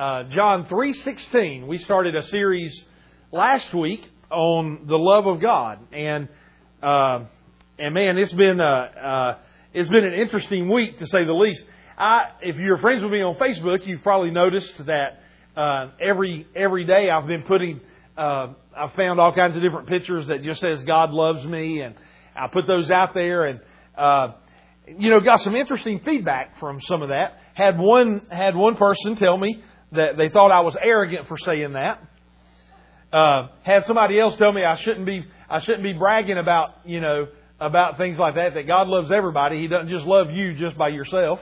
uh, John 3:16. We started a series last week on the love of God, and uh, and man, it's been uh, uh, it's been an interesting week to say the least. I, if you're friends with me on Facebook, you've probably noticed that uh, every every day I've been putting uh, I've found all kinds of different pictures that just says God loves me, and I put those out there, and uh, you know got some interesting feedback from some of that. Had one had one person tell me that they thought I was arrogant for saying that. Uh, had somebody else tell me I shouldn't be I shouldn't be bragging about you know about things like that. That God loves everybody. He doesn't just love you just by yourself.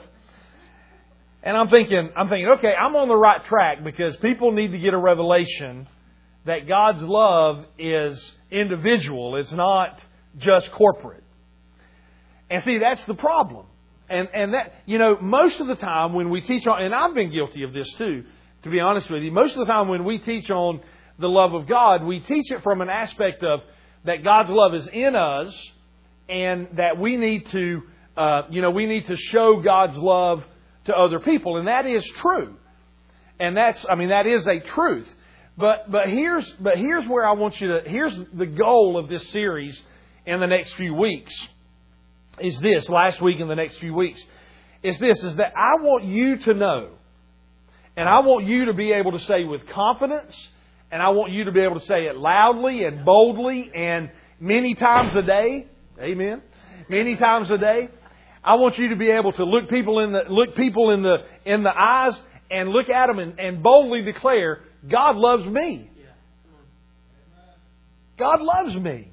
And I'm thinking I'm thinking okay I'm on the right track because people need to get a revelation that God's love is individual. It's not just corporate. And see that's the problem. And and that you know most of the time when we teach on and I've been guilty of this too to be honest with you. Most of the time when we teach on the love of God, we teach it from an aspect of that God's love is in us and that we need to, uh, you know, we need to show God's love to other people. And that is true. And that's, I mean, that is a truth. But, but here's, but here's where I want you to, here's the goal of this series in the next few weeks is this, last week and the next few weeks, is this, is that I want you to know and I want you to be able to say with confidence, and I want you to be able to say it loudly and boldly and many times a day. Amen. Many times a day. I want you to be able to look people in the look people in the in the eyes and look at them and, and boldly declare, God loves me. God loves me.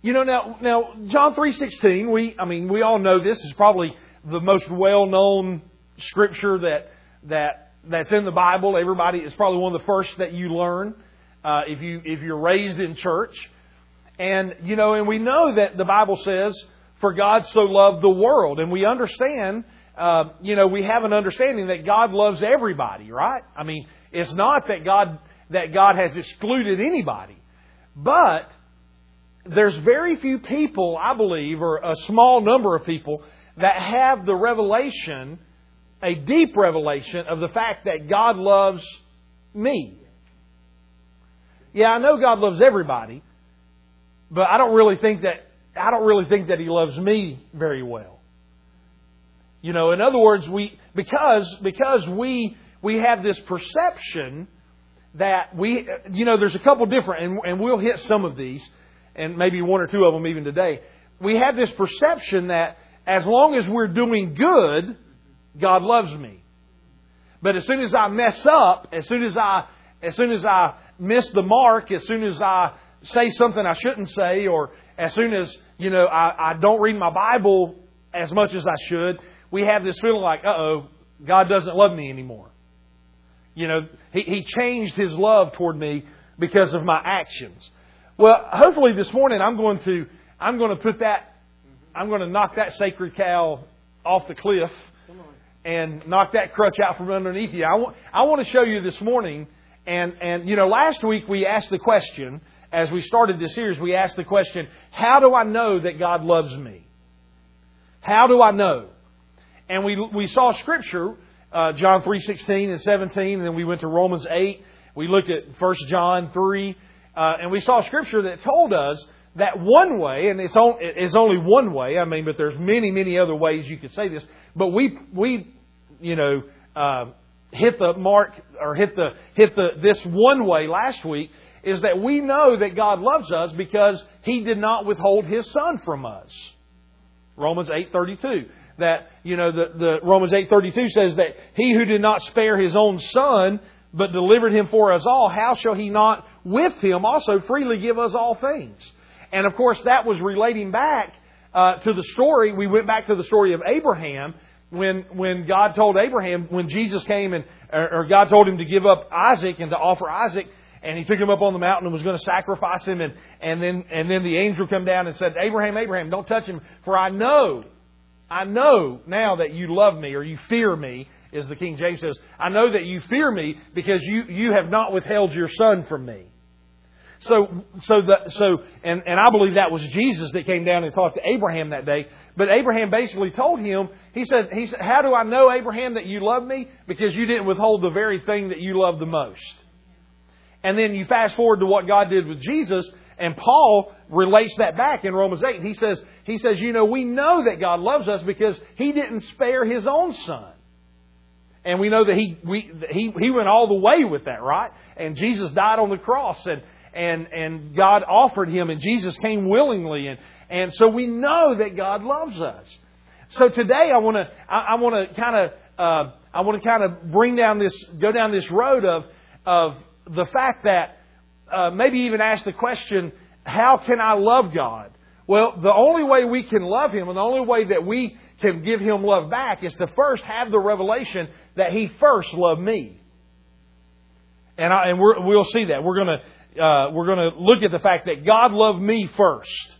You know now now John three sixteen, we I mean we all know this is probably the most well known scripture that that that's in the Bible. Everybody is probably one of the first that you learn uh, if you if you're raised in church. And you know, and we know that the Bible says, "For God so loved the world," and we understand. Uh, you know, we have an understanding that God loves everybody, right? I mean, it's not that God that God has excluded anybody, but there's very few people, I believe, or a small number of people that have the revelation a deep revelation of the fact that God loves me. Yeah, I know God loves everybody, but I don't really think that I don't really think that he loves me very well. You know, in other words, we because because we we have this perception that we you know there's a couple different and, and we'll hit some of these and maybe one or two of them even today. We have this perception that as long as we're doing good, God loves me. But as soon as I mess up, as soon as I, as soon as I miss the mark, as soon as I say something I shouldn't say, or as soon as, you know, I, I don't read my Bible as much as I should, we have this feeling like, uh oh, God doesn't love me anymore. You know, he, he changed His love toward me because of my actions. Well, hopefully this morning I'm going to, I'm going to put that, I'm going to knock that sacred cow off the cliff and knock that crutch out from underneath you. I want, I want to show you this morning, and, and, you know, last week we asked the question, as we started this series, we asked the question, how do I know that God loves me? How do I know? And we, we saw Scripture, uh, John 3.16 and 17, and then we went to Romans 8. We looked at 1 John 3, uh, and we saw Scripture that told us that one way, and it's, on, it's only one way, I mean, but there's many, many other ways you could say this, but we, we you know, uh, hit the mark or hit the hit the this one way last week is that we know that God loves us because He did not withhold His Son from us. Romans eight thirty two. That you know the, the Romans eight thirty two says that He who did not spare His own Son but delivered Him for us all, how shall He not with Him also freely give us all things? And of course, that was relating back uh, to the story. We went back to the story of Abraham when when God told Abraham when Jesus came and or God told him to give up Isaac and to offer Isaac and he took him up on the mountain and was going to sacrifice him and and then and then the angel come down and said Abraham Abraham don't touch him for I know I know now that you love me or you fear me as the King James says. I know that you fear me because you you have not withheld your son from me so, so the, so, and, and I believe that was Jesus that came down and talked to Abraham that day. But Abraham basically told him, he said, he said, how do I know, Abraham, that you love me? Because you didn't withhold the very thing that you love the most. And then you fast forward to what God did with Jesus, and Paul relates that back in Romans 8. He says, he says, you know, we know that God loves us because He didn't spare His own Son. And we know that He, we, he, he went all the way with that, right? And Jesus died on the cross and, and, and God offered Him and Jesus came willingly. And, and so we know that God loves us. So today I want to, I, I want to kind of, uh, I want to kind of bring down this, go down this road of, of the fact that uh, maybe even ask the question, how can I love God? Well, the only way we can love Him and the only way that we can give Him love back is to first have the revelation that He first loved me. And, I, and we will see that. We're going to uh, we're going to look at the fact that God loved me first.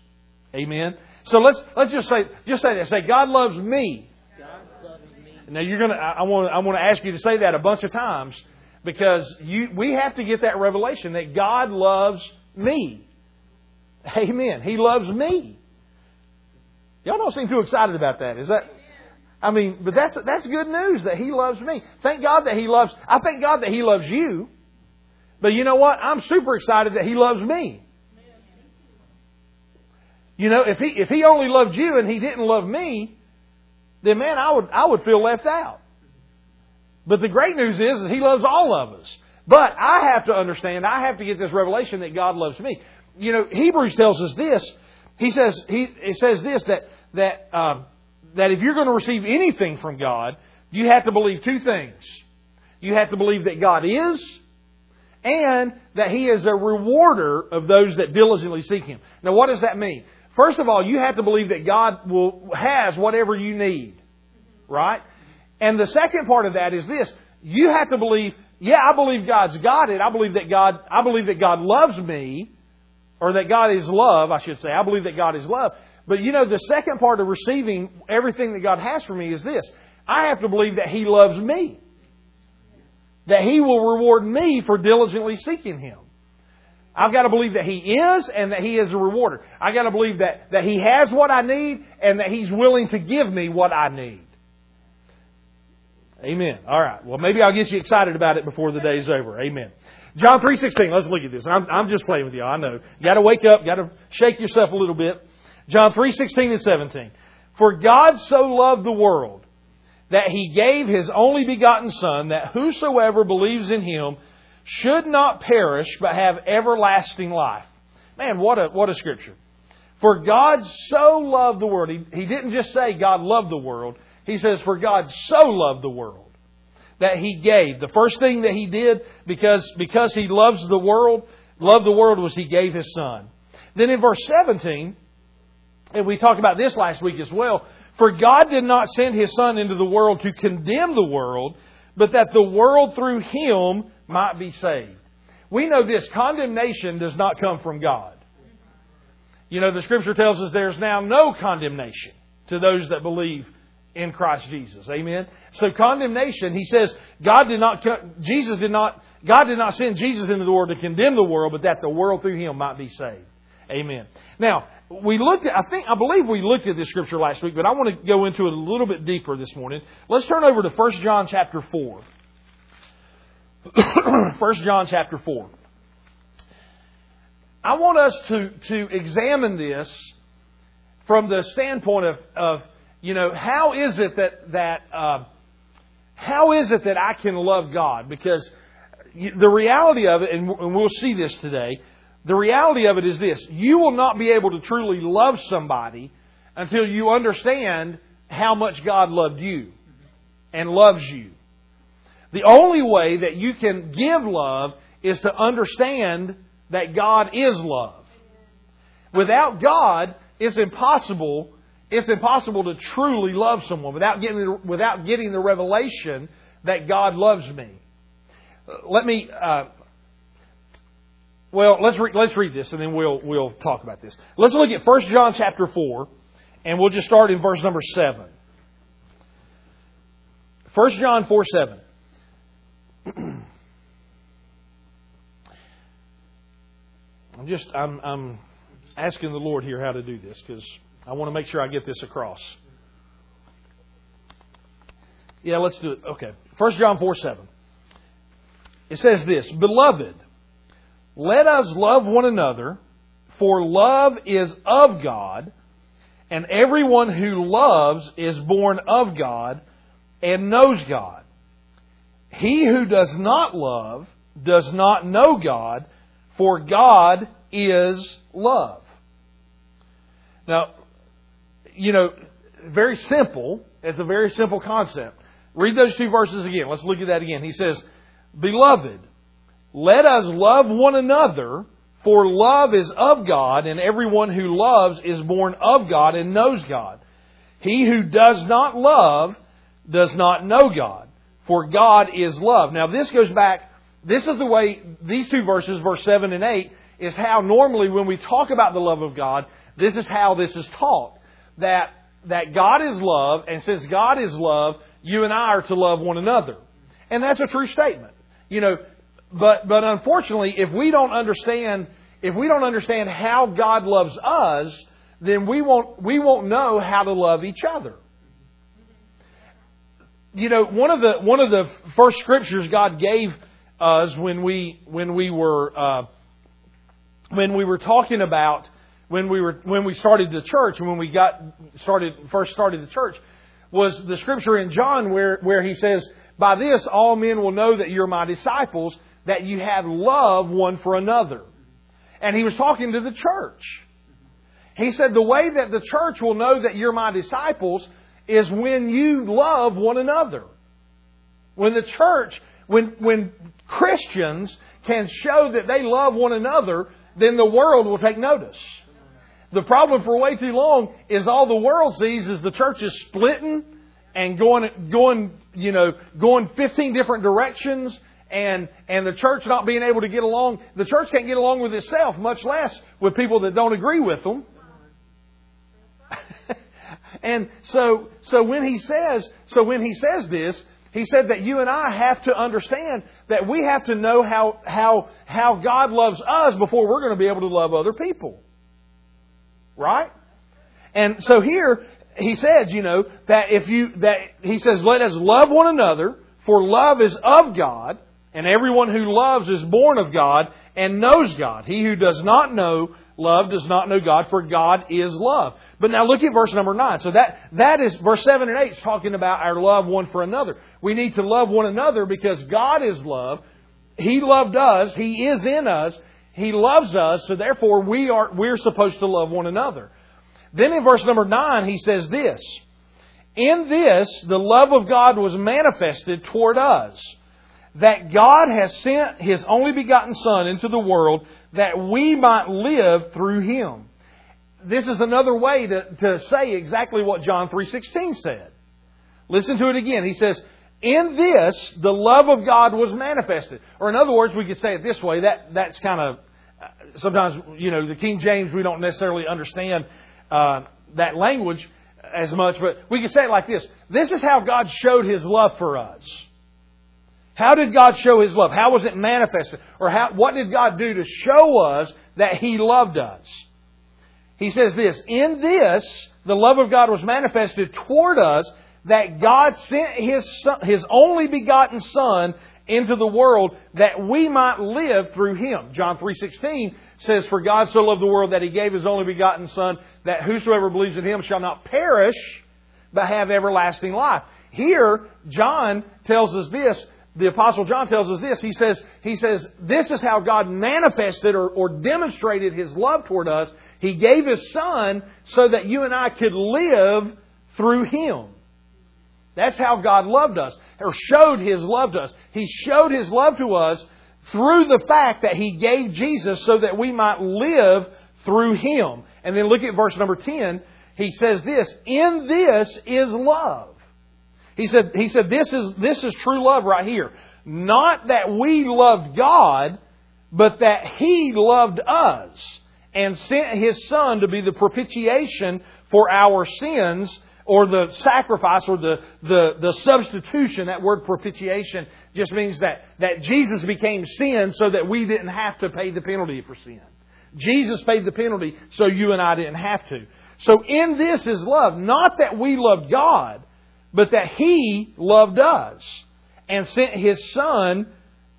Amen. So let's let's just say just say that. Say God loves me. God loves me. Now you're to I want I want to ask you to say that a bunch of times because you, we have to get that revelation that God loves me. Amen. He loves me. Y'all don't seem too excited about that. Is that? I mean, but that's that's good news that He loves me. Thank God that He loves. I thank God that He loves you. But you know what? I'm super excited that He loves me. You know, if He if He only loved you and He didn't love me, then man, I would I would feel left out. But the great news is, is He loves all of us. But I have to understand, I have to get this revelation that God loves me. You know, Hebrews tells us this. He says, he, it says this, that, that, uh, that if you're going to receive anything from God, you have to believe two things. You have to believe that God is, and that He is a rewarder of those that diligently seek Him. Now, what does that mean? First of all, you have to believe that God will, has whatever you need. Right? And the second part of that is this. You have to believe, yeah, I believe God's got it. I believe that God, I believe that God loves me, or that God is love, I should say. I believe that God is love. But you know, the second part of receiving everything that God has for me is this. I have to believe that He loves me. That He will reward me for diligently seeking Him. I've got to believe that He is and that He is a rewarder. I've got to believe that, that He has what I need and that He's willing to give me what I need. Amen. All right. Well, maybe I'll get you excited about it before the day's over. Amen. John 3.16. Let's look at this. I'm, I'm just playing with you. I know. You got to wake up. Got to shake yourself a little bit. John 3.16 and 17. For God so loved the world that he gave his only begotten Son, that whosoever believes in him should not perish, but have everlasting life. Man, what a, what a scripture. For God so loved the world. He, he didn't just say God loved the world. He says, For God so loved the world that He gave. The first thing that He did, because, because He loves the world, loved the world, was He gave His Son. Then in verse 17, and we talked about this last week as well, for God did not send His Son into the world to condemn the world, but that the world through Him might be saved. We know this condemnation does not come from God. You know, the Scripture tells us there's now no condemnation to those that believe in Christ Jesus. Amen. So condemnation, he says, God did not, Jesus did not, God did not send Jesus into the world to condemn the world, but that the world through him might be saved. Amen. Now, we looked at, I think, I believe we looked at this scripture last week, but I want to go into it a little bit deeper this morning. Let's turn over to 1 John chapter 4. 1 John chapter 4. I want us to, to examine this from the standpoint of, of you know, how is it that that uh, how is it that I can love God? Because the reality of it, and we'll see this today, the reality of it is this: you will not be able to truly love somebody until you understand how much God loved you and loves you. The only way that you can give love is to understand that God is love. Without God, it's impossible it's impossible to truly love someone without getting without getting the revelation that God loves me. Let me. Uh, well, let's re- let's read this and then we'll we'll talk about this. Let's look at 1 John chapter four, and we'll just start in verse number seven. 1 John four seven. I'm just I'm I'm asking the Lord here how to do this because I want to make sure I get this across. Yeah, let's do it. Okay. 1 John 4 7. It says this Beloved, let us love one another, for love is of God, and everyone who loves is born of God and knows God. He who does not love does not know God, for God is love. Now, you know, very simple. It's a very simple concept. Read those two verses again. Let's look at that again. He says, Beloved, let us love one another, for love is of God, and everyone who loves is born of God and knows God. He who does not love does not know God, for God is love. Now, this goes back, this is the way, these two verses, verse 7 and 8, is how normally when we talk about the love of God, this is how this is taught. That, that God is love, and since God is love, you and I are to love one another. And that's a true statement. You know, but, but unfortunately, if we don't understand, if we don't understand how God loves us, then we won't, we won't know how to love each other. You know, one of the, one of the first scriptures God gave us when we, when we were, uh, when we were talking about when we were when we started the church when we got started first started the church was the scripture in John where, where he says, By this all men will know that you're my disciples, that you have love one for another. And he was talking to the church. He said, The way that the church will know that you're my disciples is when you love one another. When the church, when, when Christians can show that they love one another, then the world will take notice. The problem for way too long is all the world sees is the church is splitting and going, going, you know, going 15 different directions and, and the church not being able to get along. The church can't get along with itself, much less with people that don't agree with them. and so, so when he says, so when he says this, he said that you and I have to understand that we have to know how, how, how God loves us before we're going to be able to love other people. Right? And so here, he says, you know, that if you, that, he says, let us love one another, for love is of God, and everyone who loves is born of God and knows God. He who does not know love does not know God, for God is love. But now look at verse number 9. So that, that is, verse 7 and 8 is talking about our love one for another. We need to love one another because God is love. He loved us. He is in us. He loves us, so therefore we are, we're supposed to love one another. Then in verse number 9, he says this In this, the love of God was manifested toward us, that God has sent His only begotten Son into the world that we might live through Him. This is another way to, to say exactly what John 3.16 said. Listen to it again. He says, in this, the love of God was manifested. Or in other words, we could say it this way. That, that's kind of sometimes, you know, the King James, we don't necessarily understand uh, that language as much, but we could say it like this This is how God showed His love for us. How did God show His love? How was it manifested? Or how, what did God do to show us that He loved us? He says this In this, the love of God was manifested toward us that God sent His, son, His only begotten Son into the world that we might live through him. John 3:16 says for God so loved the world that he gave his only begotten son that whosoever believes in him shall not perish but have everlasting life. Here John tells us this, the apostle John tells us this. He says he says this is how God manifested or, or demonstrated his love toward us. He gave his son so that you and I could live through him. That's how God loved us, or showed His love to us. He showed His love to us through the fact that He gave Jesus so that we might live through Him. And then look at verse number 10. He says this, In this is love. He said, he said this, is, this is true love right here. Not that we loved God, but that He loved us and sent His Son to be the propitiation for our sins or the sacrifice or the, the, the substitution, that word propitiation just means that, that Jesus became sin so that we didn't have to pay the penalty for sin. Jesus paid the penalty so you and I didn't have to. So in this is love. Not that we loved God, but that He loved us and sent His Son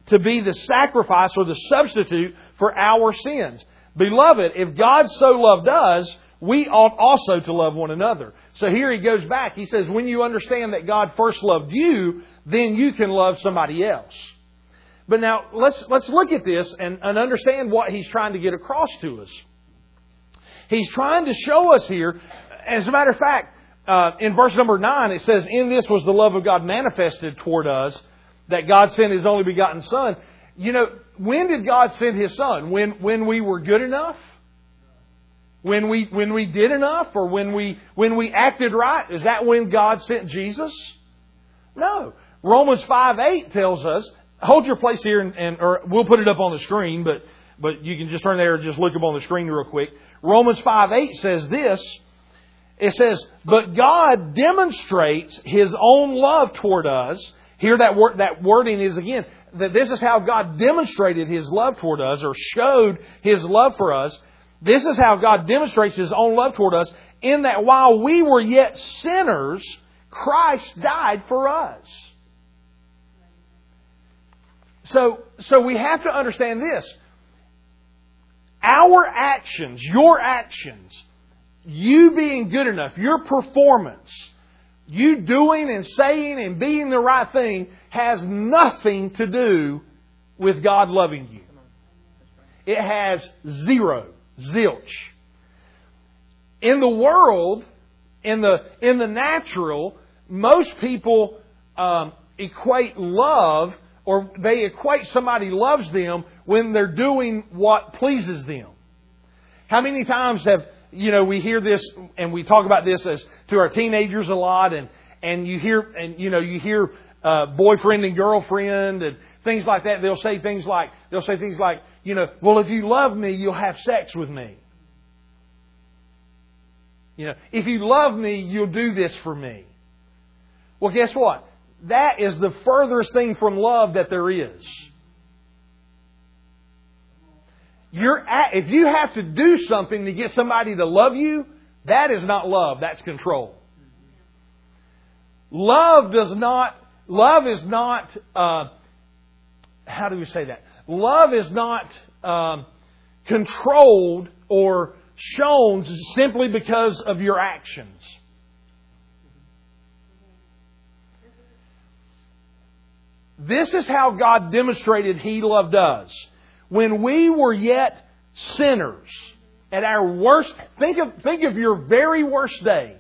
to be the sacrifice or the substitute for our sins. Beloved, if God so loved us, we ought also to love one another. So here he goes back. He says, when you understand that God first loved you, then you can love somebody else. But now let's let's look at this and, and understand what he's trying to get across to us. He's trying to show us here, as a matter of fact, uh, in verse number 9, it says, In this was the love of God manifested toward us, that God sent His only begotten Son. You know, when did God send His Son? When, when we were good enough? When we, when we did enough? Or when we, when we acted right? Is that when God sent Jesus? No. Romans 5 8 tells us, hold your place here and, and or we'll put it up on the screen, but, but you can just turn there and just look up on the screen real quick. Romans 5 8 says this, it says, But God demonstrates His own love toward us. Here that, word, that wording is again, that this is how God demonstrated His love toward us or showed His love for us. This is how God demonstrates His own love toward us in that while we were yet sinners, Christ died for us. So, so we have to understand this. Our actions, your actions, you being good enough, your performance, you doing and saying and being the right thing has nothing to do with God loving you. It has zero, zilch. In the world, in the, in the natural, most people um, equate love or they equate somebody loves them when they're doing what pleases them. How many times have you know, we hear this and we talk about this as to our teenagers a lot, and and you hear and you know you hear uh, boyfriend and girlfriend and things like that. They'll say things like they'll say things like you know, well, if you love me, you'll have sex with me. You know, if you love me, you'll do this for me. Well, guess what? That is the furthest thing from love that there is. You're at, if you have to do something to get somebody to love you, that is not love, that's control. Love does not, love is not, uh, how do we say that? Love is not um, controlled or shown simply because of your actions. This is how God demonstrated He loved us when we were yet sinners, at our worst, think of, think of your very worst day.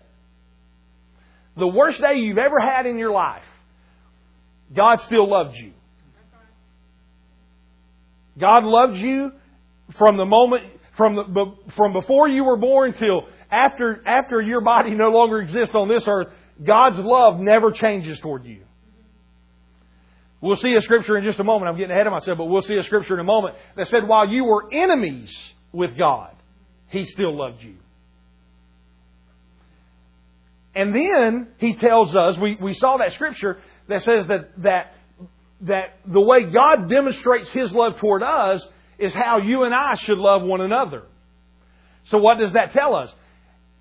The worst day you've ever had in your life. God still loved you. God loved you from the moment, from, the, from before you were born till after, after your body no longer exists on this earth. God's love never changes toward you. We'll see a scripture in just a moment. I'm getting ahead of myself, but we'll see a scripture in a moment that said, while you were enemies with God, He still loved you. And then He tells us, we, we saw that scripture that says that, that, that the way God demonstrates His love toward us is how you and I should love one another. So what does that tell us?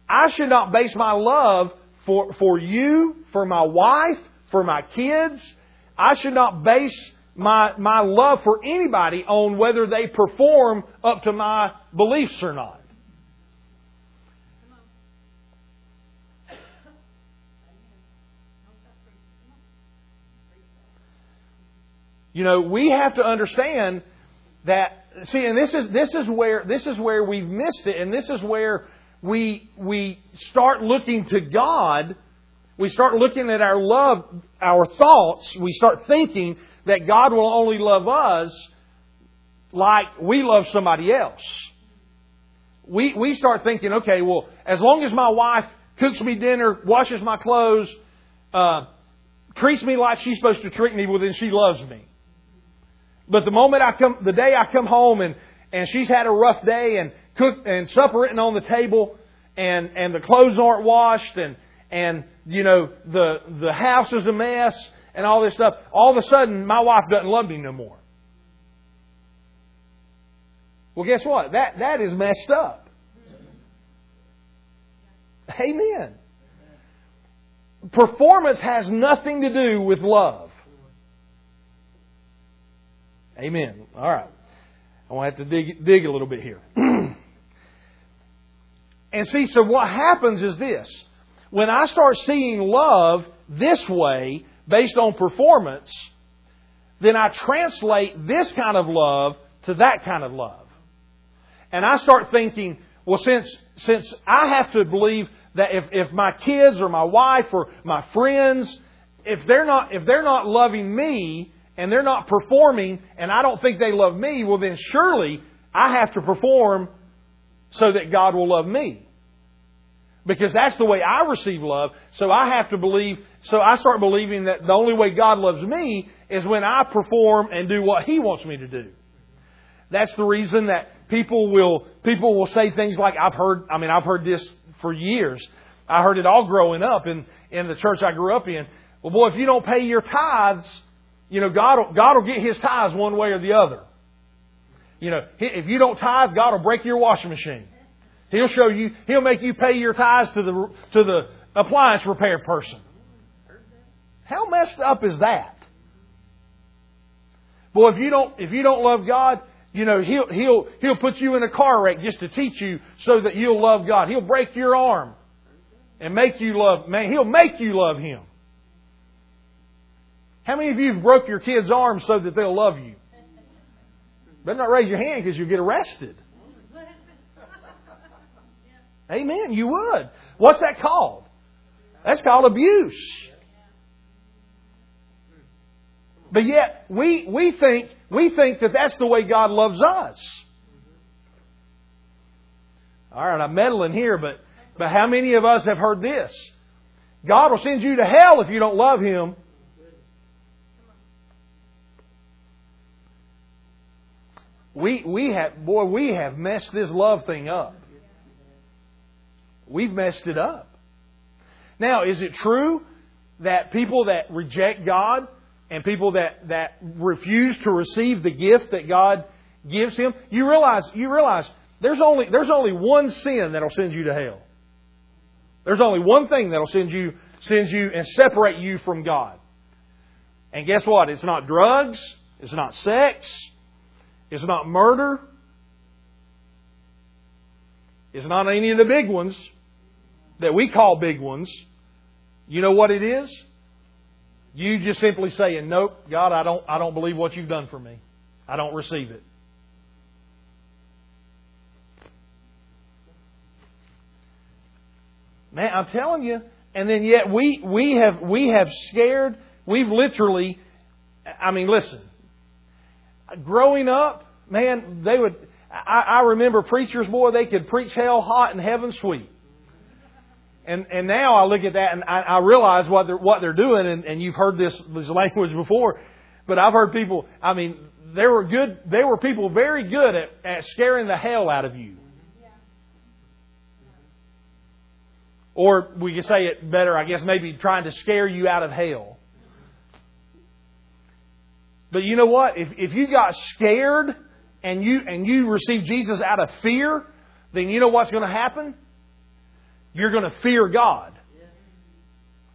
I should not base my love for, for you, for my wife, for my kids, I should not base my, my love for anybody on whether they perform up to my beliefs or not. You know, we have to understand that see, and this is this is where this is where we've missed it, and this is where we we start looking to God we start looking at our love, our thoughts, we start thinking that God will only love us like we love somebody else. We, we start thinking, okay, well, as long as my wife cooks me dinner, washes my clothes, uh, treats me like she's supposed to treat me, well, then she loves me. But the moment I come, the day I come home and, and she's had a rough day and cook and supper written on the table and, and the clothes aren't washed and, and you know the the house is a mess and all this stuff. All of a sudden, my wife doesn't love me no more. Well, guess what? That, that is messed up. Amen. Performance has nothing to do with love. Amen. All right. I want to have to dig, dig a little bit here. and see, so what happens is this. When I start seeing love this way, based on performance, then I translate this kind of love to that kind of love. And I start thinking, well, since, since I have to believe that if, if my kids or my wife or my friends, if they're not, if they're not loving me and they're not performing and I don't think they love me, well then surely I have to perform so that God will love me. Because that's the way I receive love. So I have to believe, so I start believing that the only way God loves me is when I perform and do what He wants me to do. That's the reason that people will, people will say things like, I've heard, I mean, I've heard this for years. I heard it all growing up in, in the church I grew up in. Well, boy, if you don't pay your tithes, you know, God will, God will get His tithes one way or the other. You know, if you don't tithe, God will break your washing machine. He'll show you, He'll make you pay your tithes to the, to the appliance repair person. How messed up is that? Boy, if you don't, if you don't love God, you know, he'll, he'll, he'll put you in a car wreck just to teach you so that you'll love God. He'll break your arm and make you love, man, he'll make you love Him. How many of you have broke your kid's arm so that they'll love you? Better not raise your hand because you'll get arrested. Amen. You would. What's that called? That's called abuse. But yet, we, we think, we think that that's the way God loves us. Alright, I'm meddling here, but, but how many of us have heard this? God will send you to hell if you don't love Him. We, we have, boy, we have messed this love thing up. We've messed it up. Now, is it true that people that reject God and people that, that refuse to receive the gift that God gives him, you realize, you realize there's only, there's only one sin that'll send you to hell. There's only one thing that'll send you, send you and separate you from God. And guess what? It's not drugs. It's not sex. It's not murder. It's not any of the big ones that we call big ones. You know what it is? You just simply saying, Nope, God, I don't I don't believe what you've done for me. I don't receive it. Man, I'm telling you, and then yet we we have we have scared, we've literally I mean, listen. Growing up, man, they would I, I remember preachers, boy, they could preach hell hot and heaven sweet and and now I look at that and I, I realize what they're what they're doing, and, and you've heard this this language before, but I've heard people. I mean, there were good. There were people very good at, at scaring the hell out of you. Or we could say it better, I guess, maybe trying to scare you out of hell. But you know what? If if you got scared and you and you received Jesus out of fear, then you know what's going to happen? You're going to fear God.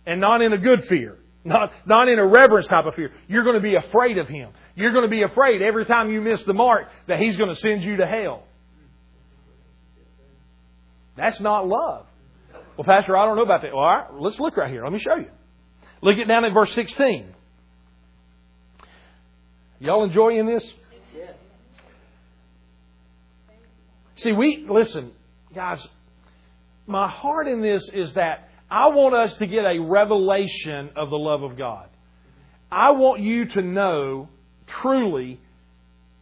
And not in a good fear. Not, not in a reverence type of fear. You're going to be afraid of Him. You're going to be afraid every time you miss the mark that He's going to send you to hell. That's not love. Well, Pastor, I don't know about that. Well, all right, let's look right here. Let me show you. Look at down at verse 16. Y'all enjoying this? Yes. See, we, listen, guys, my heart in this is that I want us to get a revelation of the love of God. I want you to know truly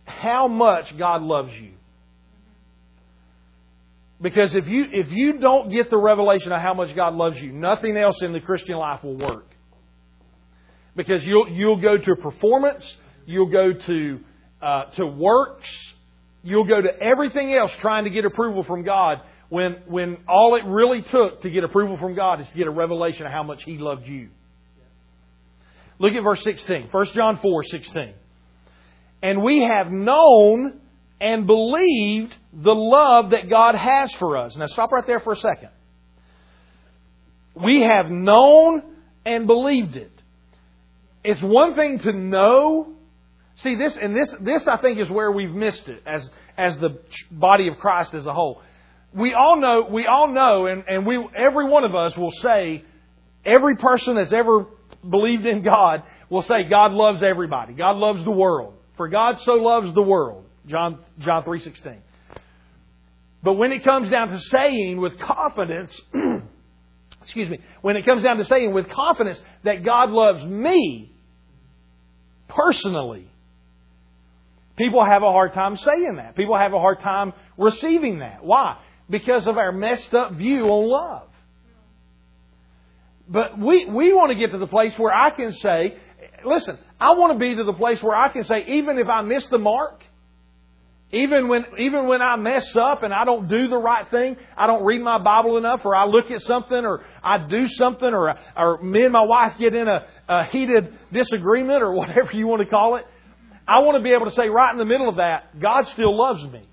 how much God loves you. Because if you if you don't get the revelation of how much God loves you, nothing else in the Christian life will work. Because you'll you'll go to performance, you'll go to uh, to works, you'll go to everything else trying to get approval from God, when, when all it really took to get approval from God is to get a revelation of how much He loved you. Look at verse 16. 1 John 4, 16. And we have known and believed the love that God has for us. Now stop right there for a second. We have known and believed it. It's one thing to know. See this, and this, this I think is where we've missed it as as the body of Christ as a whole. We all know, we all know, and, and we every one of us will say, every person that's ever believed in God will say God loves everybody. God loves the world. For God so loves the world. John John three sixteen. But when it comes down to saying with confidence excuse me, when it comes down to saying with confidence that God loves me personally, people have a hard time saying that. People have a hard time receiving that. Why? Because of our messed up view on love. But we, we want to get to the place where I can say, listen, I want to be to the place where I can say, even if I miss the mark, even when, even when I mess up and I don't do the right thing, I don't read my Bible enough, or I look at something, or I do something, or, or me and my wife get in a, a heated disagreement, or whatever you want to call it, I want to be able to say right in the middle of that, God still loves me.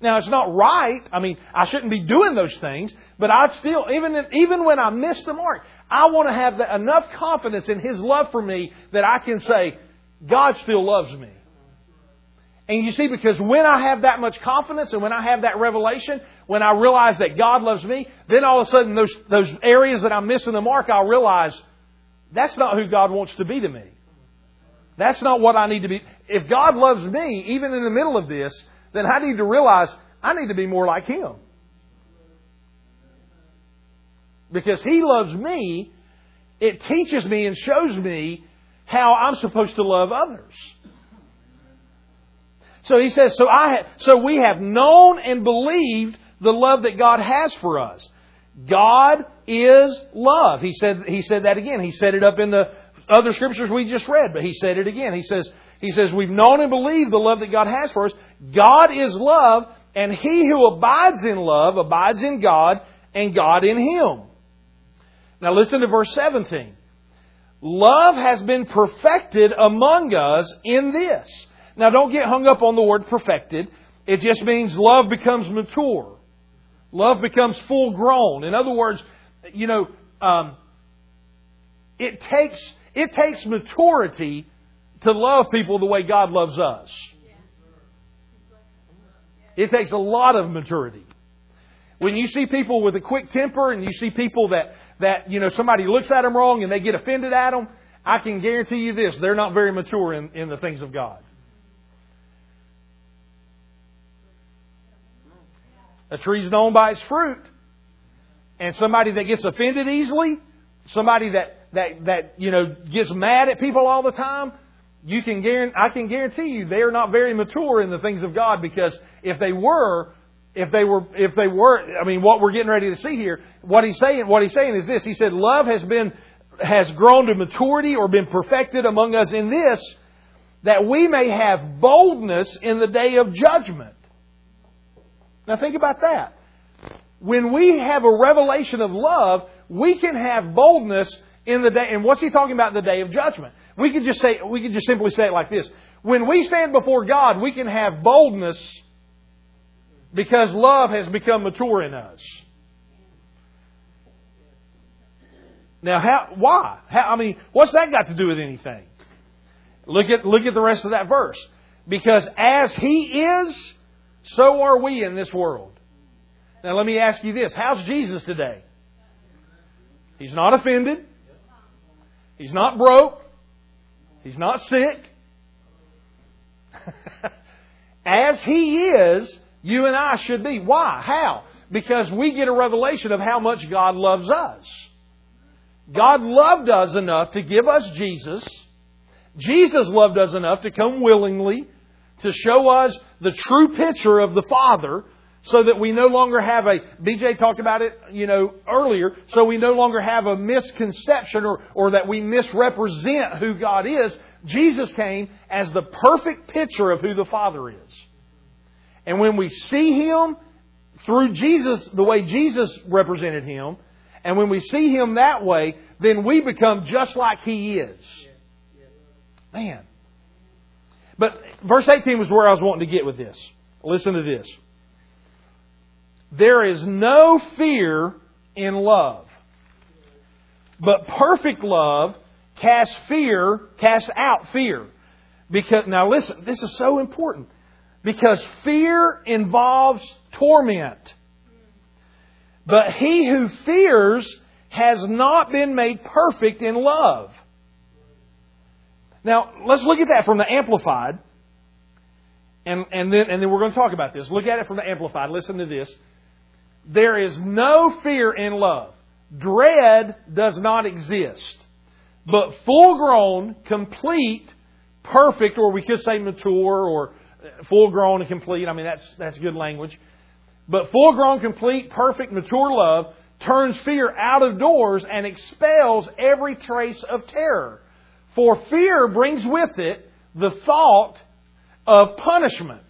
Now it's not right. I mean, I shouldn't be doing those things, but I still, even even when I miss the mark, I want to have the, enough confidence in His love for me that I can say, God still loves me. And you see, because when I have that much confidence and when I have that revelation, when I realize that God loves me, then all of a sudden those, those areas that I'm missing the mark, I'll realize that's not who God wants to be to me. That's not what I need to be. If God loves me, even in the middle of this, then I need to realize I need to be more like Him. Because He loves me, it teaches me and shows me how I'm supposed to love others. So he says, so I so we have known and believed the love that God has for us. God is love. He said, he said that again. He said it up in the other scriptures we just read, but he said it again. He says, he says, we've known and believed the love that God has for us. God is love, and he who abides in love abides in God, and God in him. Now listen to verse 17. Love has been perfected among us in this now, don't get hung up on the word perfected. It just means love becomes mature. Love becomes full grown. In other words, you know, um, it takes it takes maturity to love people the way God loves us. It takes a lot of maturity. When you see people with a quick temper and you see people that, that you know, somebody looks at them wrong and they get offended at them, I can guarantee you this, they're not very mature in, in the things of God. A tree's known by its fruit. And somebody that gets offended easily, somebody that, that, that, you know, gets mad at people all the time, you can guarantee, I can guarantee you they are not very mature in the things of God because if they were, if they were, if they were, I mean, what we're getting ready to see here, what he's saying, what he's saying is this. He said, love has been, has grown to maturity or been perfected among us in this, that we may have boldness in the day of judgment. Now think about that. When we have a revelation of love, we can have boldness in the day. And what's he talking about in the day of judgment? We could just say, we could just simply say it like this. When we stand before God, we can have boldness because love has become mature in us. Now, how, why? How, I mean, what's that got to do with anything? Look at, look at the rest of that verse. Because as He is, so are we in this world. Now, let me ask you this How's Jesus today? He's not offended. He's not broke. He's not sick. As He is, you and I should be. Why? How? Because we get a revelation of how much God loves us. God loved us enough to give us Jesus. Jesus loved us enough to come willingly to show us the true picture of the Father so that we no longer have a, BJ talked about it, you know, earlier, so we no longer have a misconception or, or that we misrepresent who God is. Jesus came as the perfect picture of who the Father is. And when we see Him through Jesus, the way Jesus represented Him, and when we see Him that way, then we become just like He is. Man, But verse 18 was where I was wanting to get with this. Listen to this. There is no fear in love. But perfect love casts fear, casts out fear. Because now listen, this is so important. Because fear involves torment. But he who fears has not been made perfect in love. Now, let's look at that from the Amplified. And, and, then, and then we're going to talk about this. Look at it from the Amplified. Listen to this. There is no fear in love. Dread does not exist. But full grown, complete, perfect, or we could say mature or uh, full grown and complete. I mean, that's, that's good language. But full grown, complete, perfect, mature love turns fear out of doors and expels every trace of terror. For fear brings with it the thought of punishment.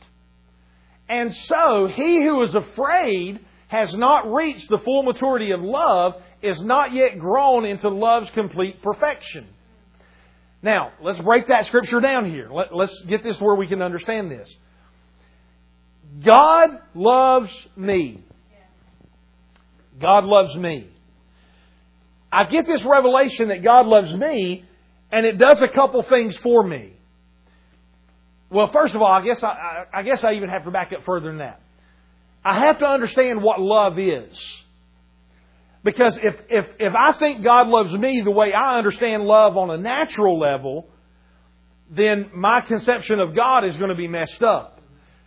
And so, he who is afraid has not reached the full maturity of love, is not yet grown into love's complete perfection. Now, let's break that scripture down here. Let, us get this where we can understand this. God loves me. God loves me. I get this revelation that God loves me, and it does a couple things for me. Well, first of all, I guess I, I, guess I even have to back up further than that. I have to understand what love is. Because if, if, if I think God loves me the way I understand love on a natural level, then my conception of God is going to be messed up.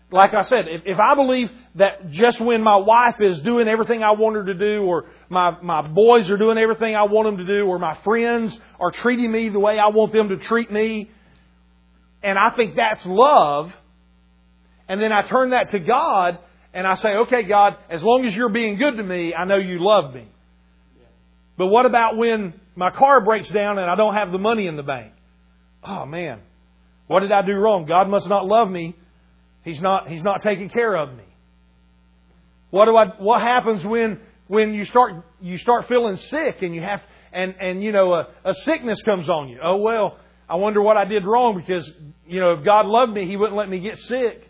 Like I said, if, if I believe that just when my wife is doing everything I want her to do, or my, my boys are doing everything I want them to do, or my friends are treating me the way I want them to treat me, and I think that's love, and then I turn that to God, and I say, okay, God, as long as you're being good to me, I know you love me. But what about when my car breaks down and I don't have the money in the bank? Oh man, what did I do wrong? God must not love me. He's not, he's not taking care of me. What do I, what happens when, when you start, you start feeling sick and you have, and, and you know, a, a sickness comes on you? Oh well, I wonder what I did wrong because, you know, if God loved me, He wouldn't let me get sick.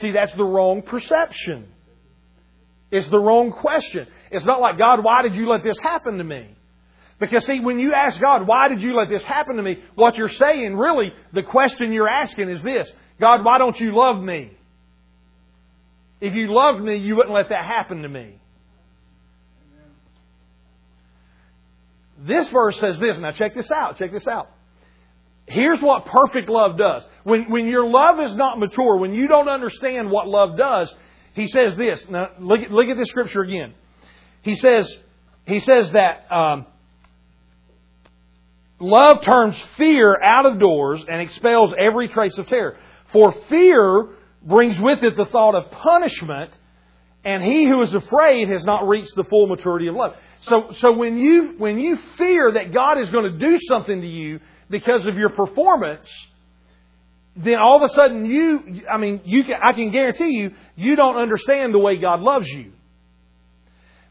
See, that's the wrong perception. It's the wrong question. It's not like, God, why did you let this happen to me? Because see, when you ask God, why did you let this happen to me? What you're saying, really, the question you're asking is this God, why don't you love me? If you loved me, you wouldn't let that happen to me. This verse says this. Now check this out. Check this out. Here's what perfect love does. When, when your love is not mature, when you don't understand what love does, he says this. Now, look, look at this scripture again. He says, he says that um, love turns fear out of doors and expels every trace of terror. For fear brings with it the thought of punishment, and he who is afraid has not reached the full maturity of love. So, so when you when you fear that God is going to do something to you, because of your performance, then all of a sudden you, I mean, you can, I can guarantee you, you don't understand the way God loves you.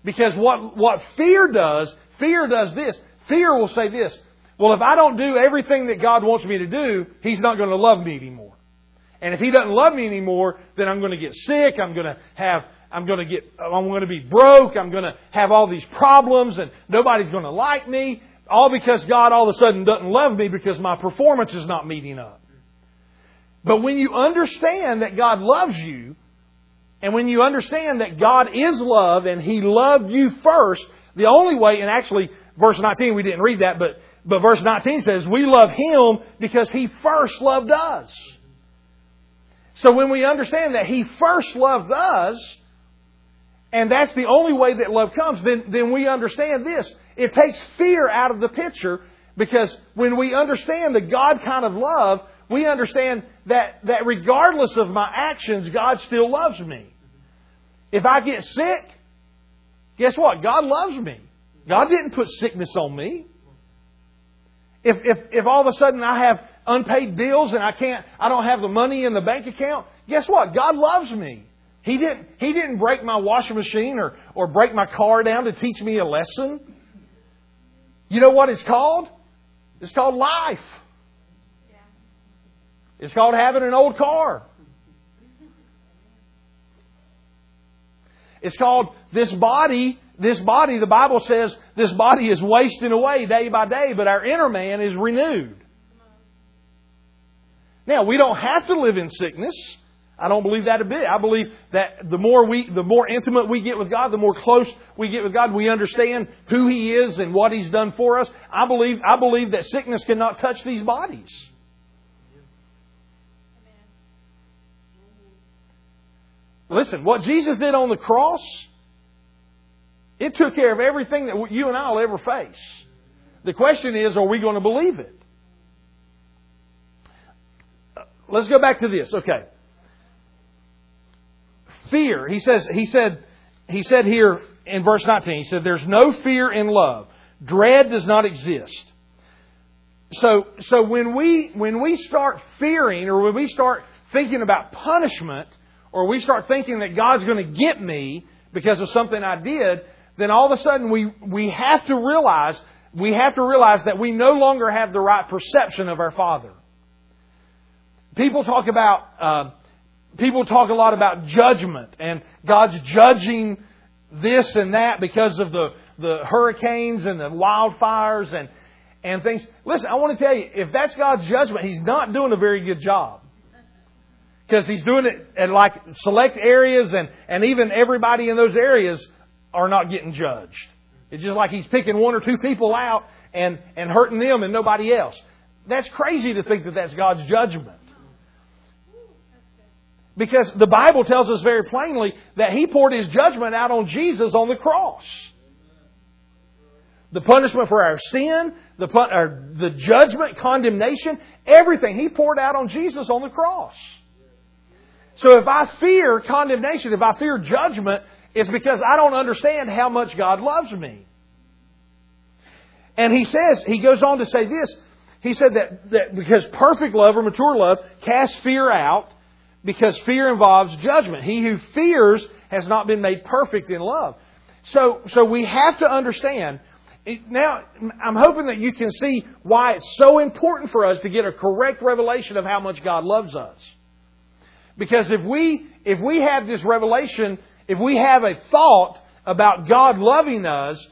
Because what, what fear does, fear does this. Fear will say this, well, if I don't do everything that God wants me to do, He's not going to love me anymore. And if He doesn't love me anymore, then I'm going to get sick, I'm going to have, I'm going to get, I'm going to be broke, I'm going to have all these problems, and nobody's going to like me. All because God all of a sudden doesn't love me because my performance is not meeting up. But when you understand that God loves you, and when you understand that God is love and He loved you first, the only way, and actually, verse 19, we didn't read that, but, but verse 19 says, we love Him because He first loved us. So when we understand that He first loved us, and that's the only way that love comes, then, then we understand this. It takes fear out of the picture because when we understand the God kind of love, we understand that, that regardless of my actions, God still loves me. If I get sick, guess what? God loves me. God didn't put sickness on me. If, if, if all of a sudden I have unpaid bills and I can't, I don't have the money in the bank account, guess what? God loves me. He didn't, he didn't break my washing machine or, or break my car down to teach me a lesson. You know what it's called? It's called life. It's called having an old car. It's called this body. This body, the Bible says, this body is wasting away day by day, but our inner man is renewed. Now, we don't have to live in sickness. I don't believe that a bit. I believe that the more we, the more intimate we get with God, the more close we get with God, we understand who He is and what He's done for us. I believe, I believe that sickness cannot touch these bodies. Listen, what Jesus did on the cross, it took care of everything that you and I will ever face. The question is, are we going to believe it? Let's go back to this. Okay. Fear. He says, he said, he said here in verse 19, he said, there's no fear in love. Dread does not exist. So, so when we, when we start fearing or when we start thinking about punishment, or we start thinking that God's going to get me because of something I did, then all of a sudden we, we have to realize, we have to realize that we no longer have the right perception of our Father. People talk about, uh, people talk a lot about judgment and God's judging this and that because of the, the hurricanes and the wildfires and, and things. Listen, I want to tell you, if that's God's judgment, He's not doing a very good job because he's doing it at like select areas and, and even everybody in those areas are not getting judged. It's just like he's picking one or two people out and, and hurting them and nobody else. That's crazy to think that that's God's judgment. Because the Bible tells us very plainly that he poured his judgment out on Jesus on the cross. The punishment for our sin, the, the judgment, condemnation, everything he poured out on Jesus on the cross. So if I fear condemnation, if I fear judgment, it's because I don't understand how much God loves me. And he says, he goes on to say this. He said that, that because perfect love or mature love casts fear out because fear involves judgment. He who fears has not been made perfect in love. So, so we have to understand. Now, I'm hoping that you can see why it's so important for us to get a correct revelation of how much God loves us. Because if we, if we have this revelation, if we have a thought about God loving us,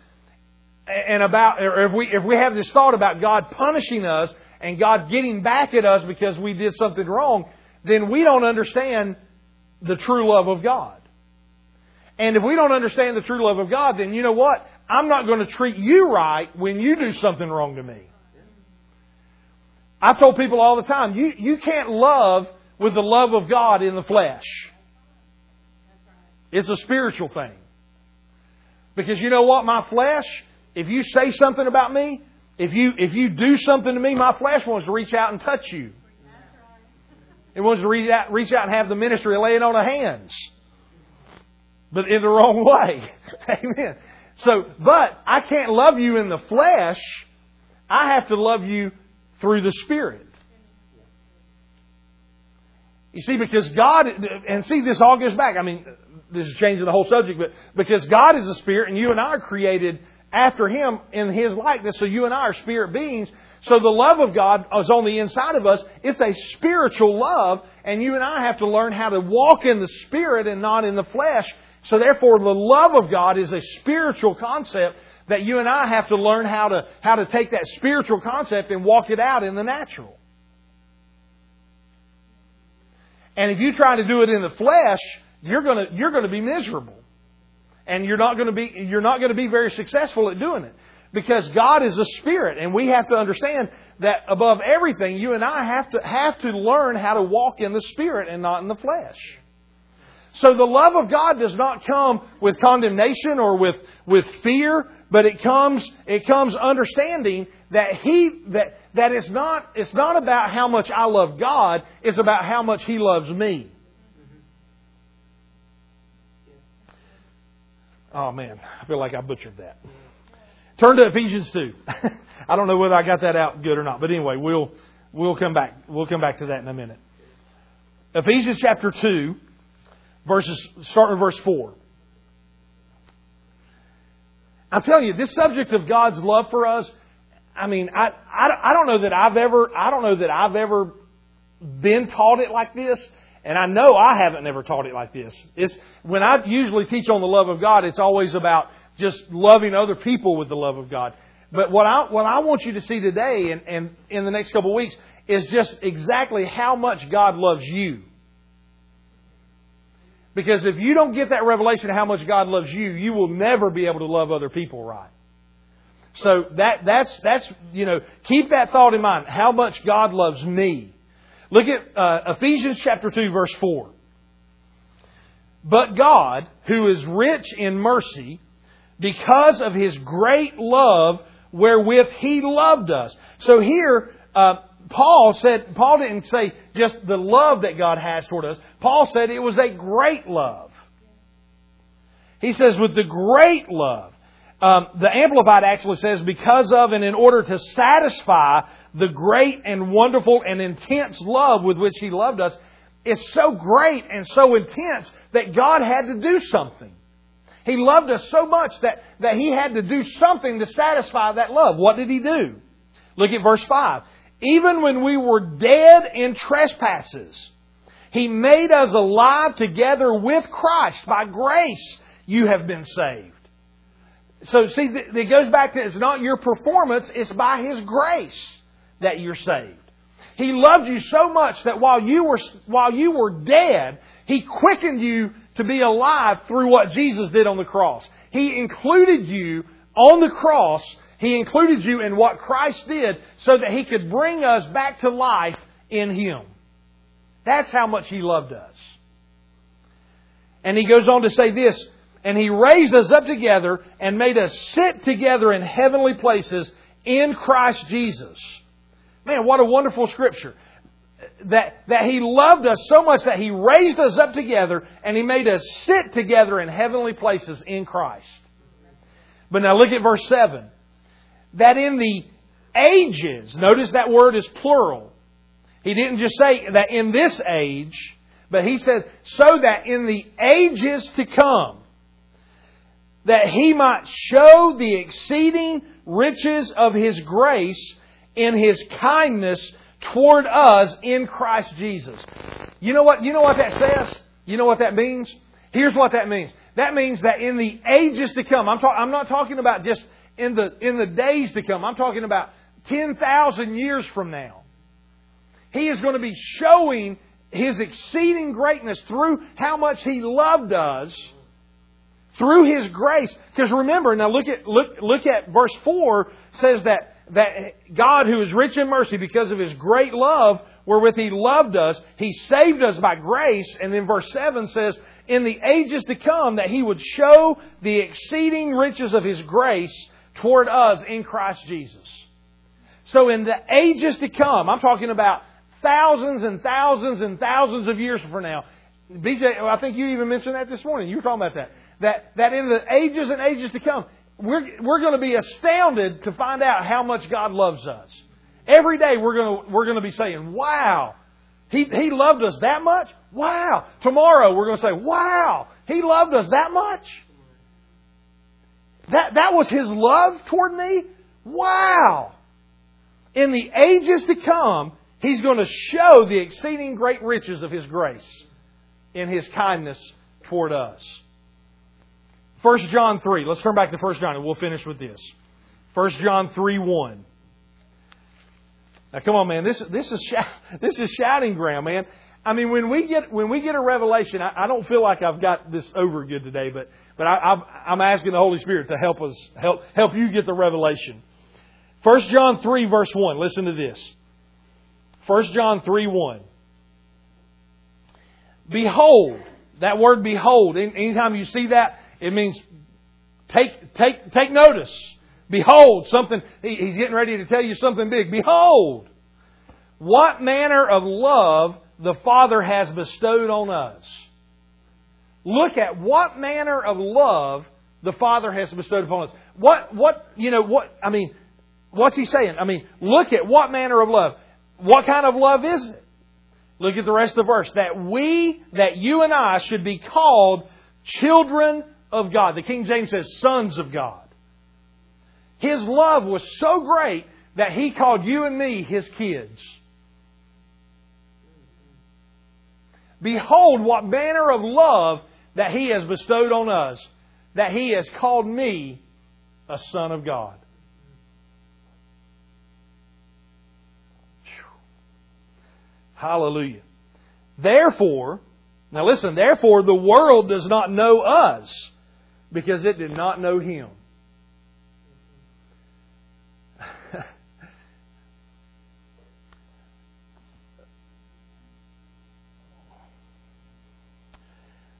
and about, or if we, if we have this thought about God punishing us and God getting back at us because we did something wrong, then we don't understand the true love of God. And if we don't understand the true love of God, then you know what? I'm not going to treat you right when you do something wrong to me. I told people all the time, you, you can't love with the love of God in the flesh. It's a spiritual thing. Because you know what? My flesh, if you say something about me, if you, if you do something to me, my flesh wants to reach out and touch you. It wants to reach out, reach out and have the ministry laying on of hands. But in the wrong way. Amen. So, but I can't love you in the flesh. I have to love you through the Spirit. You see, because God, and see, this all goes back. I mean, this is changing the whole subject, but because God is a spirit and you and I are created after Him in His likeness, so you and I are spirit beings. So the love of God is on the inside of us. It's a spiritual love, and you and I have to learn how to walk in the spirit and not in the flesh. So therefore, the love of God is a spiritual concept that you and I have to learn how to, how to take that spiritual concept and walk it out in the natural. And if you try to do it in the flesh, you're going to, you're to be miserable. And you're not to be, you're not going to be very successful at doing it. Because God is a spirit, and we have to understand that above everything, you and I have to, have to learn how to walk in the spirit and not in the flesh. So the love of God does not come with condemnation or with, with fear, but it comes, it comes understanding that He, that, that it's not, it's not about how much I love God, it's about how much He loves me. Oh man, I feel like I butchered that. Turn to Ephesians 2. I don't know whether I got that out good or not, but anyway, we'll, we'll come back. We'll come back to that in a minute. Ephesians chapter 2, verses, start with verse 4. I'm telling you, this subject of God's love for us, I mean, I, I, I don't know that I've ever, I don't know that I've ever been taught it like this. And I know I haven't never taught it like this. It's, when I usually teach on the love of God, it's always about just loving other people with the love of God. But what I, what I want you to see today and, and in the next couple of weeks is just exactly how much God loves you. Because if you don't get that revelation of how much God loves you, you will never be able to love other people right. So that, that's, that's, you know, keep that thought in mind. How much God loves me. Look at uh, Ephesians chapter 2 verse 4. But God, who is rich in mercy, because of His great love wherewith He loved us. So here, uh, Paul said, Paul didn't say just the love that God has toward us. Paul said it was a great love. He says, with the great love. Um, the Amplified actually says, because of and in order to satisfy the great and wonderful and intense love with which He loved us, is so great and so intense that God had to do something. He loved us so much that, that He had to do something to satisfy that love. What did He do? Look at verse 5. Even when we were dead in trespasses, He made us alive together with Christ. By grace, you have been saved. So, see, it goes back to it's not your performance, it's by His grace that you're saved. He loved you so much that while you were, while you were dead, He quickened you to be alive through what Jesus did on the cross. He included you on the cross he included you in what Christ did so that He could bring us back to life in Him. That's how much He loved us. And He goes on to say this, and He raised us up together and made us sit together in heavenly places in Christ Jesus. Man, what a wonderful scripture. That, that He loved us so much that He raised us up together and He made us sit together in heavenly places in Christ. But now look at verse 7 that in the ages, notice that word is plural. He didn't just say that in this age, but he said, so that in the ages to come, that he might show the exceeding riches of his grace in his kindness toward us in Christ Jesus. You know what, you know what that says? You know what that means? Here's what that means. That means that in the ages to come, I'm, I'm not talking about just in the, in the days to come. I'm talking about 10,000 years from now. He is going to be showing His exceeding greatness through how much He loved us through His grace. Because remember, now look at, look, look at verse 4 says that, that God who is rich in mercy because of His great love wherewith He loved us, He saved us by grace. And then verse 7 says, in the ages to come that He would show the exceeding riches of His grace toward us in Christ Jesus. So in the ages to come, I'm talking about thousands and thousands and thousands of years from now. BJ, I think you even mentioned that this morning. You were talking about that. That, that in the ages and ages to come, we're, we're going to be astounded to find out how much God loves us. Every day we're going to, we're going to be saying, wow, he, he loved us that much? Wow. Tomorrow we're going to say, wow, He loved us that much? That, that was His love toward me? Wow! In the ages to come, He's going to show the exceeding great riches of His grace in His kindness toward us. 1 John 3. Let's turn back to 1 John and we'll finish with this. 1 John 3 1. Now come on, man. This, this, is, this is shouting ground, man. I mean, when we get when we get a revelation, I, I don't feel like I've got this over good today, but but I, I'm asking the Holy Spirit to help us help help you get the revelation. First John three verse one. Listen to this. First John three one. Behold, that word "behold." Anytime you see that, it means take take take notice. Behold, something. He's getting ready to tell you something big. Behold, what manner of love the Father has bestowed on us. Look at what manner of love the Father has bestowed upon us. What, what, you know, what, I mean, what's he saying? I mean, look at what manner of love. What kind of love is it? Look at the rest of the verse. That we, that you and I should be called children of God. The King James says sons of God. His love was so great that He called you and me His kids. Behold, what manner of love that He has bestowed on us, that He has called me a son of God. Hallelujah. Therefore, now listen, therefore the world does not know us because it did not know Him.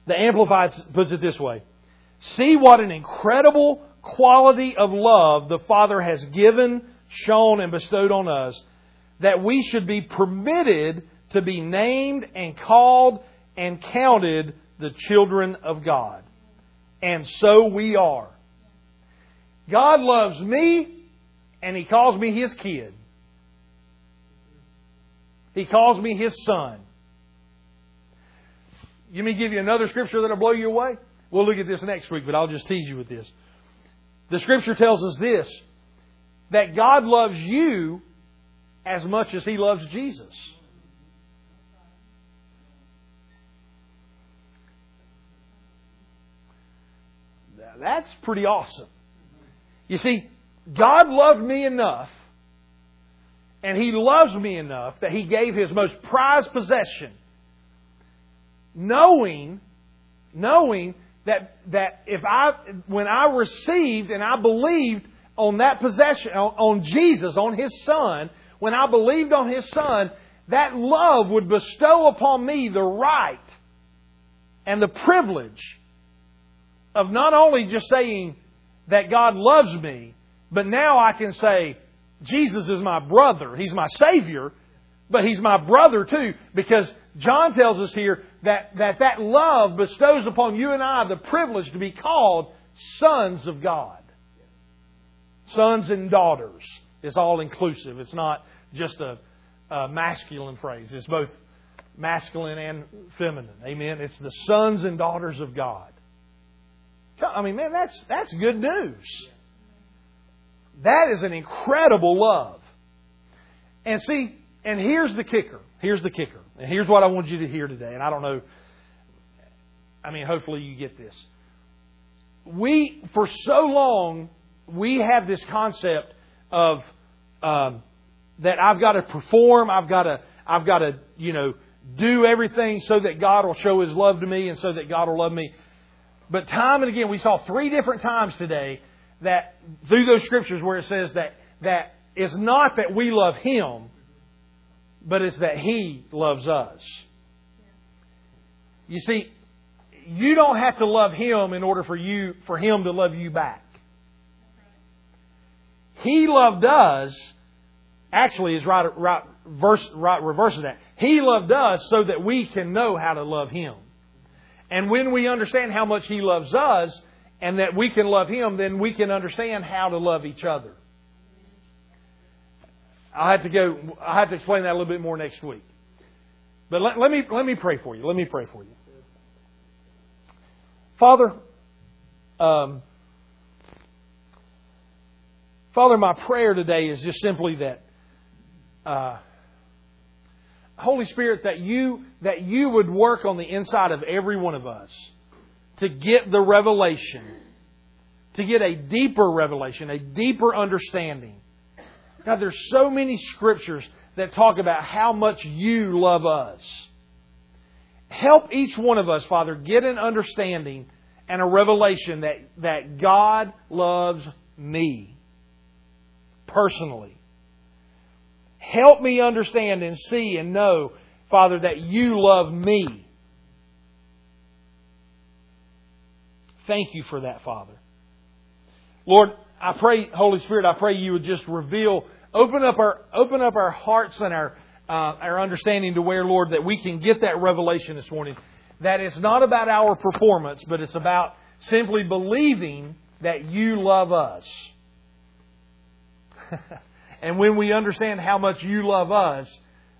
the Amplified puts it this way See what an incredible quality of love the Father has given, shown, and bestowed on us that we should be permitted to be named and called and counted the children of God. And so we are. God loves me and He calls me His kid. He calls me His son. Let me give you another scripture that'll blow you away. We'll look at this next week, but I'll just tease you with this. The scripture tells us this that God loves you as much as He loves Jesus. That's pretty awesome. You see, God loved me enough, and He loves me enough that He gave His most prized possession, knowing, knowing that that if I when I received and I believed on that possession on, on Jesus, on His Son, when I believed on His Son, that love would bestow upon me the right and the privilege of not only just saying that God loves me, but now I can say, Jesus is my brother. He's my Savior, but He's my brother too, because John tells us here that, that that love bestows upon you and I the privilege to be called sons of God. Sons and daughters. It's all inclusive. It's not just a, a masculine phrase. It's both masculine and feminine. Amen. It's the sons and daughters of God. I mean, man, that's that's good news. That is an incredible love. And see, and here's the kicker. Here's the kicker. And here's what I want you to hear today. And I don't know, I mean, hopefully you get this. We, for so long, we have this concept of um, that I've got to perform, I've got to, I've got to, you know, do everything so that God will show His love to me and so that God will love me. But time and again, we saw three different times today that through those scriptures where it says that that it's not that we love Him, but it's that He loves us. You see, you don't have to love Him in order for you for Him to love you back. He loved us. Actually, is right, right, verse, right reverse of that. He loved us so that we can know how to love Him. And when we understand how much He loves us and that we can love Him, then we can understand how to love each other. I'll have to go, I'll have to explain that a little bit more next week. But let, let me, let me pray for you. Let me pray for you. Father, um, Father, my prayer today is just simply that, uh, Holy Spirit, that you that you would work on the inside of every one of us to get the revelation, to get a deeper revelation, a deeper understanding. God, there's so many scriptures that talk about how much you love us. Help each one of us, Father, get an understanding and a revelation that, that God loves me personally. Help me understand and see and know, Father, that you love me. Thank you for that, Father. Lord, I pray, Holy Spirit, I pray you would just reveal, open up our, open up our hearts and our, uh, our understanding to where, Lord, that we can get that revelation this morning. That it's not about our performance, but it's about simply believing that you love us. and when we understand how much you love us,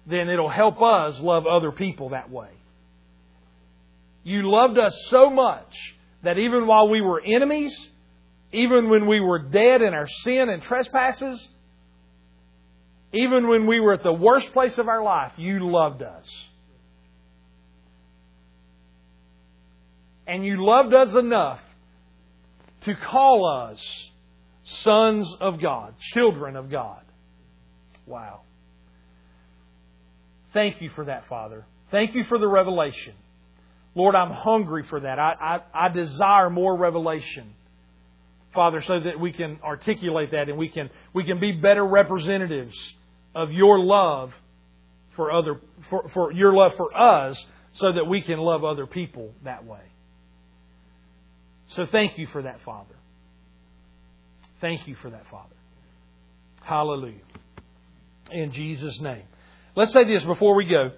then it'll help us love other people that way. You loved us so much that even while we were enemies, even when we were dead in our sin and trespasses, even when we were at the worst place of our life, you loved us. And you loved us enough to call us sons of God, children of God. Wow. Thank you for that, Father. Thank you for the revelation. Lord, I'm hungry for that. I, I, I desire more revelation. Father, so that we can articulate that and we can, we can be better representatives of your love for other for, for your love for us so that we can love other people that way. So thank you for that, Father. Thank you for that, Father. Hallelujah. In Jesus' name. Let's say this before we go.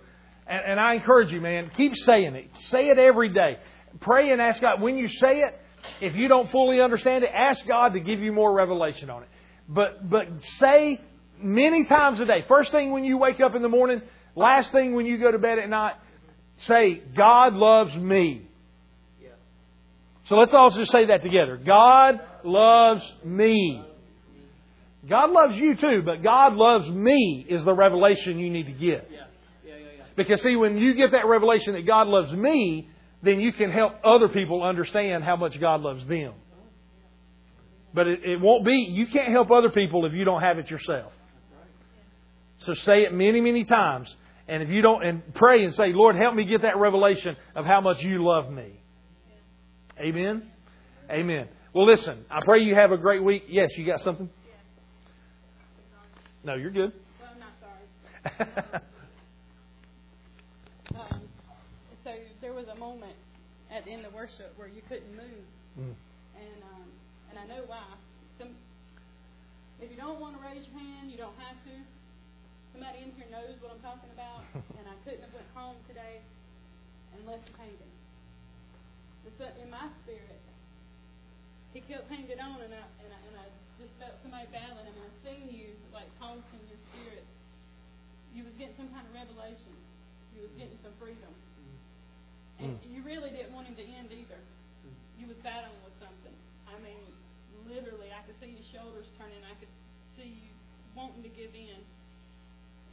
And, and I encourage you, man, keep saying it. Say it every day. Pray and ask God. When you say it, if you don't fully understand it, ask God to give you more revelation on it. But but say many times a day. First thing when you wake up in the morning, last thing when you go to bed at night, say, God loves me. So let's all just say that together. God loves me. God loves you too, but God loves me is the revelation you need to get. Yeah. Yeah, yeah, Because see, when you get that revelation that God loves me, then you can help other people understand how much God loves them. But it, it won't be, you can't help other people if you don't have it yourself. So say it many, many times. And if you don't, and pray and say, Lord, help me get that revelation of how much you love me. Amen? Amen. Well, listen, I pray you have a great week. Yes, you got something? No, you're good. Well, I'm not sorry. um, so there was a moment at the end of worship where you couldn't move, Mm. and um, and I know why. Some, if you don't want to raise your hand, you don't have to. Somebody in here knows what I'm talking about, and I couldn't have went home today and left hanging. But in my spirit, he kept hanging it on, and I and I, and I just felt somebody battling him, and I seen you like in your spirit. You was getting some kind of revelation. You was getting some freedom, and Mm. you really didn't want him to end either. You was battling with something. I mean, literally, I could see your shoulders turning. I could see you wanting to give in.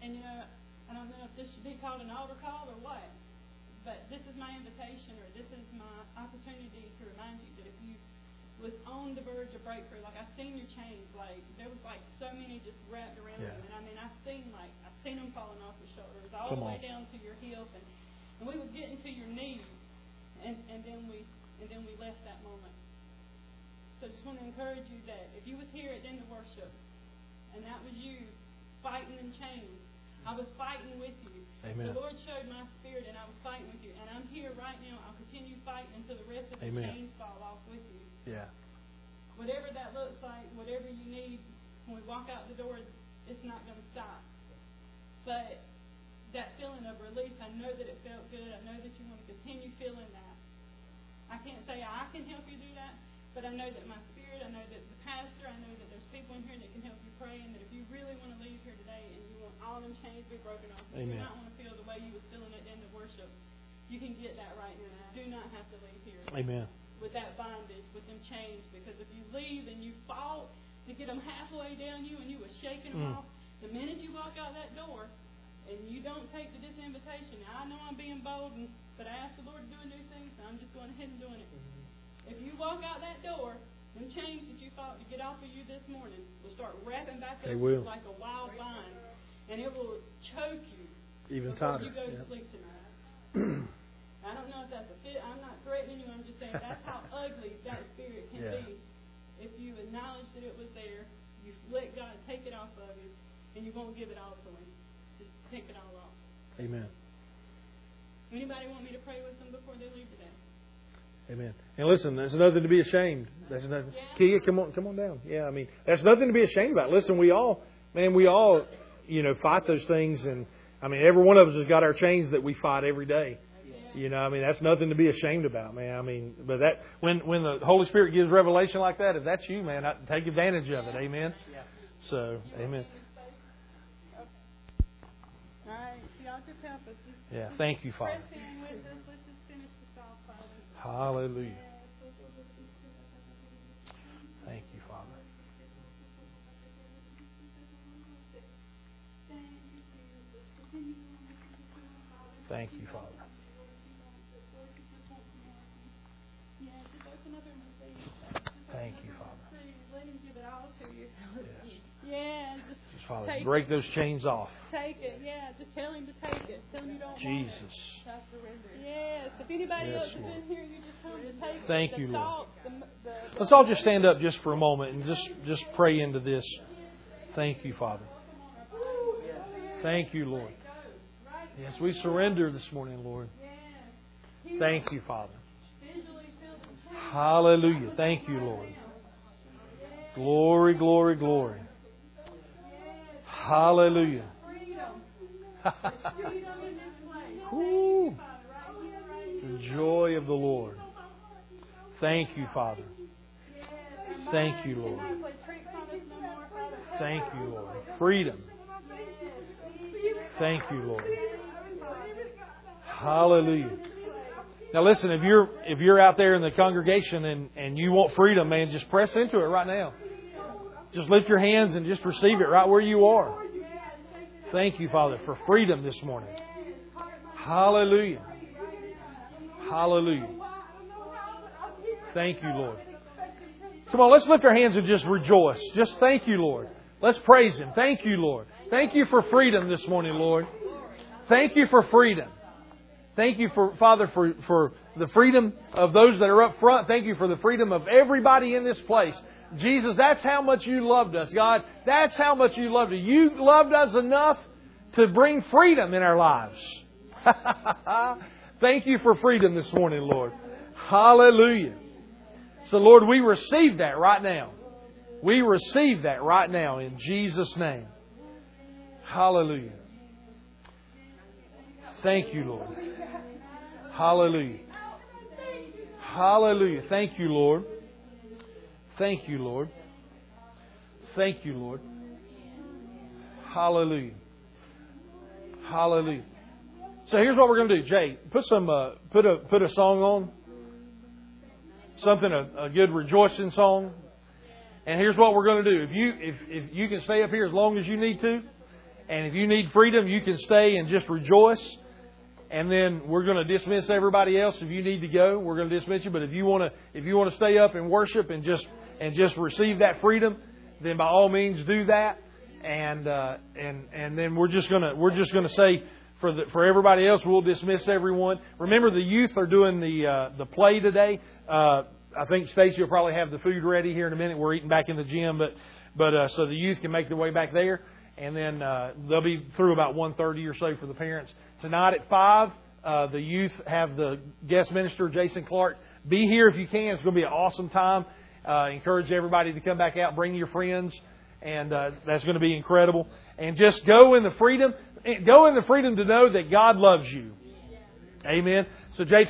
And you know, I don't know if this should be called an altar call or what, but this is my invitation or this is my opportunity to remind you that if you was on the verge of breakthrough, like I've seen your chains, like there was like so many just wrapped around Yeah. them, and I mean I've seen like I've seen them falling off your shoulders all Come the way on. down to your heels, and and we was getting to your knees, and and then we and then we left that moment. So just want to encourage you that if you was here at the end of worship, and that was you fighting in chains, I was fighting with you. Amen. The Lord showed my spirit, and I was fighting with you. And I'm here right now. I'll continue fighting until the rest of the Amen. chains fall off with you. Yeah. Whatever that looks like, whatever you need, when we walk out the door, it's not going to stop. But that feeling of relief, I know that it felt good. I know that you want to continue feeling that. I can't say I can help you do that, but I know that my spirit, I know that the pastor, I know that there's people in here that can help you pray, and that if you really want to leave here today and you want all them chains to be broken off, and you do not want to feel the way you was feeling at the end of worship, you can get that right now. Do not have to leave here Amen. with that bondage, with them chains, because if you leave and you fought to get them halfway down you and you were shaking them Mm. off, the minute you walk out that door and you don't take to this invitation, now I know I'm being bold, and, but I asked the Lord to do a new thing, so I'm just going ahead and doing it. If you walk out that door, them chains that you fought to get off of you this morning will start wrapping back They up will. like a wild vine, and it will choke you Even tighter. you go to sleep tonight. I don't know if that's a fit. I'm not threatening you. I'm just saying that's how ugly that spirit can Yeah. be. If you acknowledge that it was there, you let God take it off of you, and you won't give it all to Him. Just take it all off. Amen. Anybody want me to pray with them before they leave today? Amen. And listen, there's nothing to be ashamed. That's nothing. Yeah. Kia, come on, come on down. Yeah, I mean, that's nothing to be ashamed about. Listen, we all, man, we all, you know, fight those things, and I mean, every one of us has got our chains that we fight every day. You know, I mean, that's nothing to be ashamed about, man. I mean, but that when when the Holy Spirit gives revelation like that, if that's you, man, I, take advantage of it. Amen. So, amen. All right. Y'all just help us. Just, Yeah. Thank you, Father. Hallelujah. Thank you, Father. Thank you, Father. Father, Take break those chains off. take it. Yeah, just tell him to take it. Tell him you don't want it. Jesus. Surrender. Yes. If anybody Yes, else is in here, you just tell them to take it. Thank the you, Lord. the, the, the, Let's all just stand up just for a moment and just, just pray into this. Thank you, Father. Thank you, Lord. Yes, we surrender this morning, Lord. Thank you, Father. Hallelujah. Thank you, Lord. Glory, glory, glory. Hallelujah. Woo. The joy of the Lord. Thank you, Father. Thank you, Lord. Thank you, Lord. Freedom. Thank you, Lord. Hallelujah. Now listen, if you're if you're out there in the congregation and, and you want freedom, man, just press into it right now. Just lift your hands and just receive it right where you are. Thank you, Father, for freedom this morning. Hallelujah. Hallelujah. Thank you, Lord. Come on, let's lift our hands and just rejoice. Just thank you, Lord. Let's praise Him. Thank you, Lord. Thank you for freedom this morning, Lord. Thank you for freedom. Thank you for Father for, for the freedom of those that are up front. Thank you for the freedom of everybody in this place. Jesus, that's how much you loved us, God. That's how much you loved us. You loved us enough to bring freedom in our lives. Thank you for freedom this morning, Lord. Hallelujah. So, Lord, we receive that right now. We receive that right now in Jesus' name. Hallelujah. Thank you, Lord. Hallelujah. Hallelujah. Thank you, Lord. Thank you, Lord. Thank you, Lord. Hallelujah. Hallelujah. So here's what we're going to do, Jay. Put some, uh, put a put a song on, something a, a good rejoicing song. And here's what we're going to do. If you if if you can stay up here as long as you need to, and if you need freedom, you can stay and just rejoice. And then we're going to dismiss everybody else. If you need to go, we're going to dismiss you. But if you want to, if you want to stay up and worship and just and just receive that freedom, then by all means do that. And uh, and and then we're just gonna we're just gonna say for the for everybody else, we'll dismiss everyone. Remember, the youth are doing the uh, the play today. Uh, I think Stacy will probably have the food ready here in a minute. We're eating back in the gym, but but uh, so the youth can make their way back there, and then uh, they'll be through about one thirty or so for the parents tonight at five. Uh, the youth have the guest minister Jason Clark. Be here if you can. It's going to be an awesome time. Uh, encourage everybody to come back out, bring your friends, and uh, that's going to be incredible. And just go in the freedom, go in the freedom to know that God loves you. Amen. So Jay.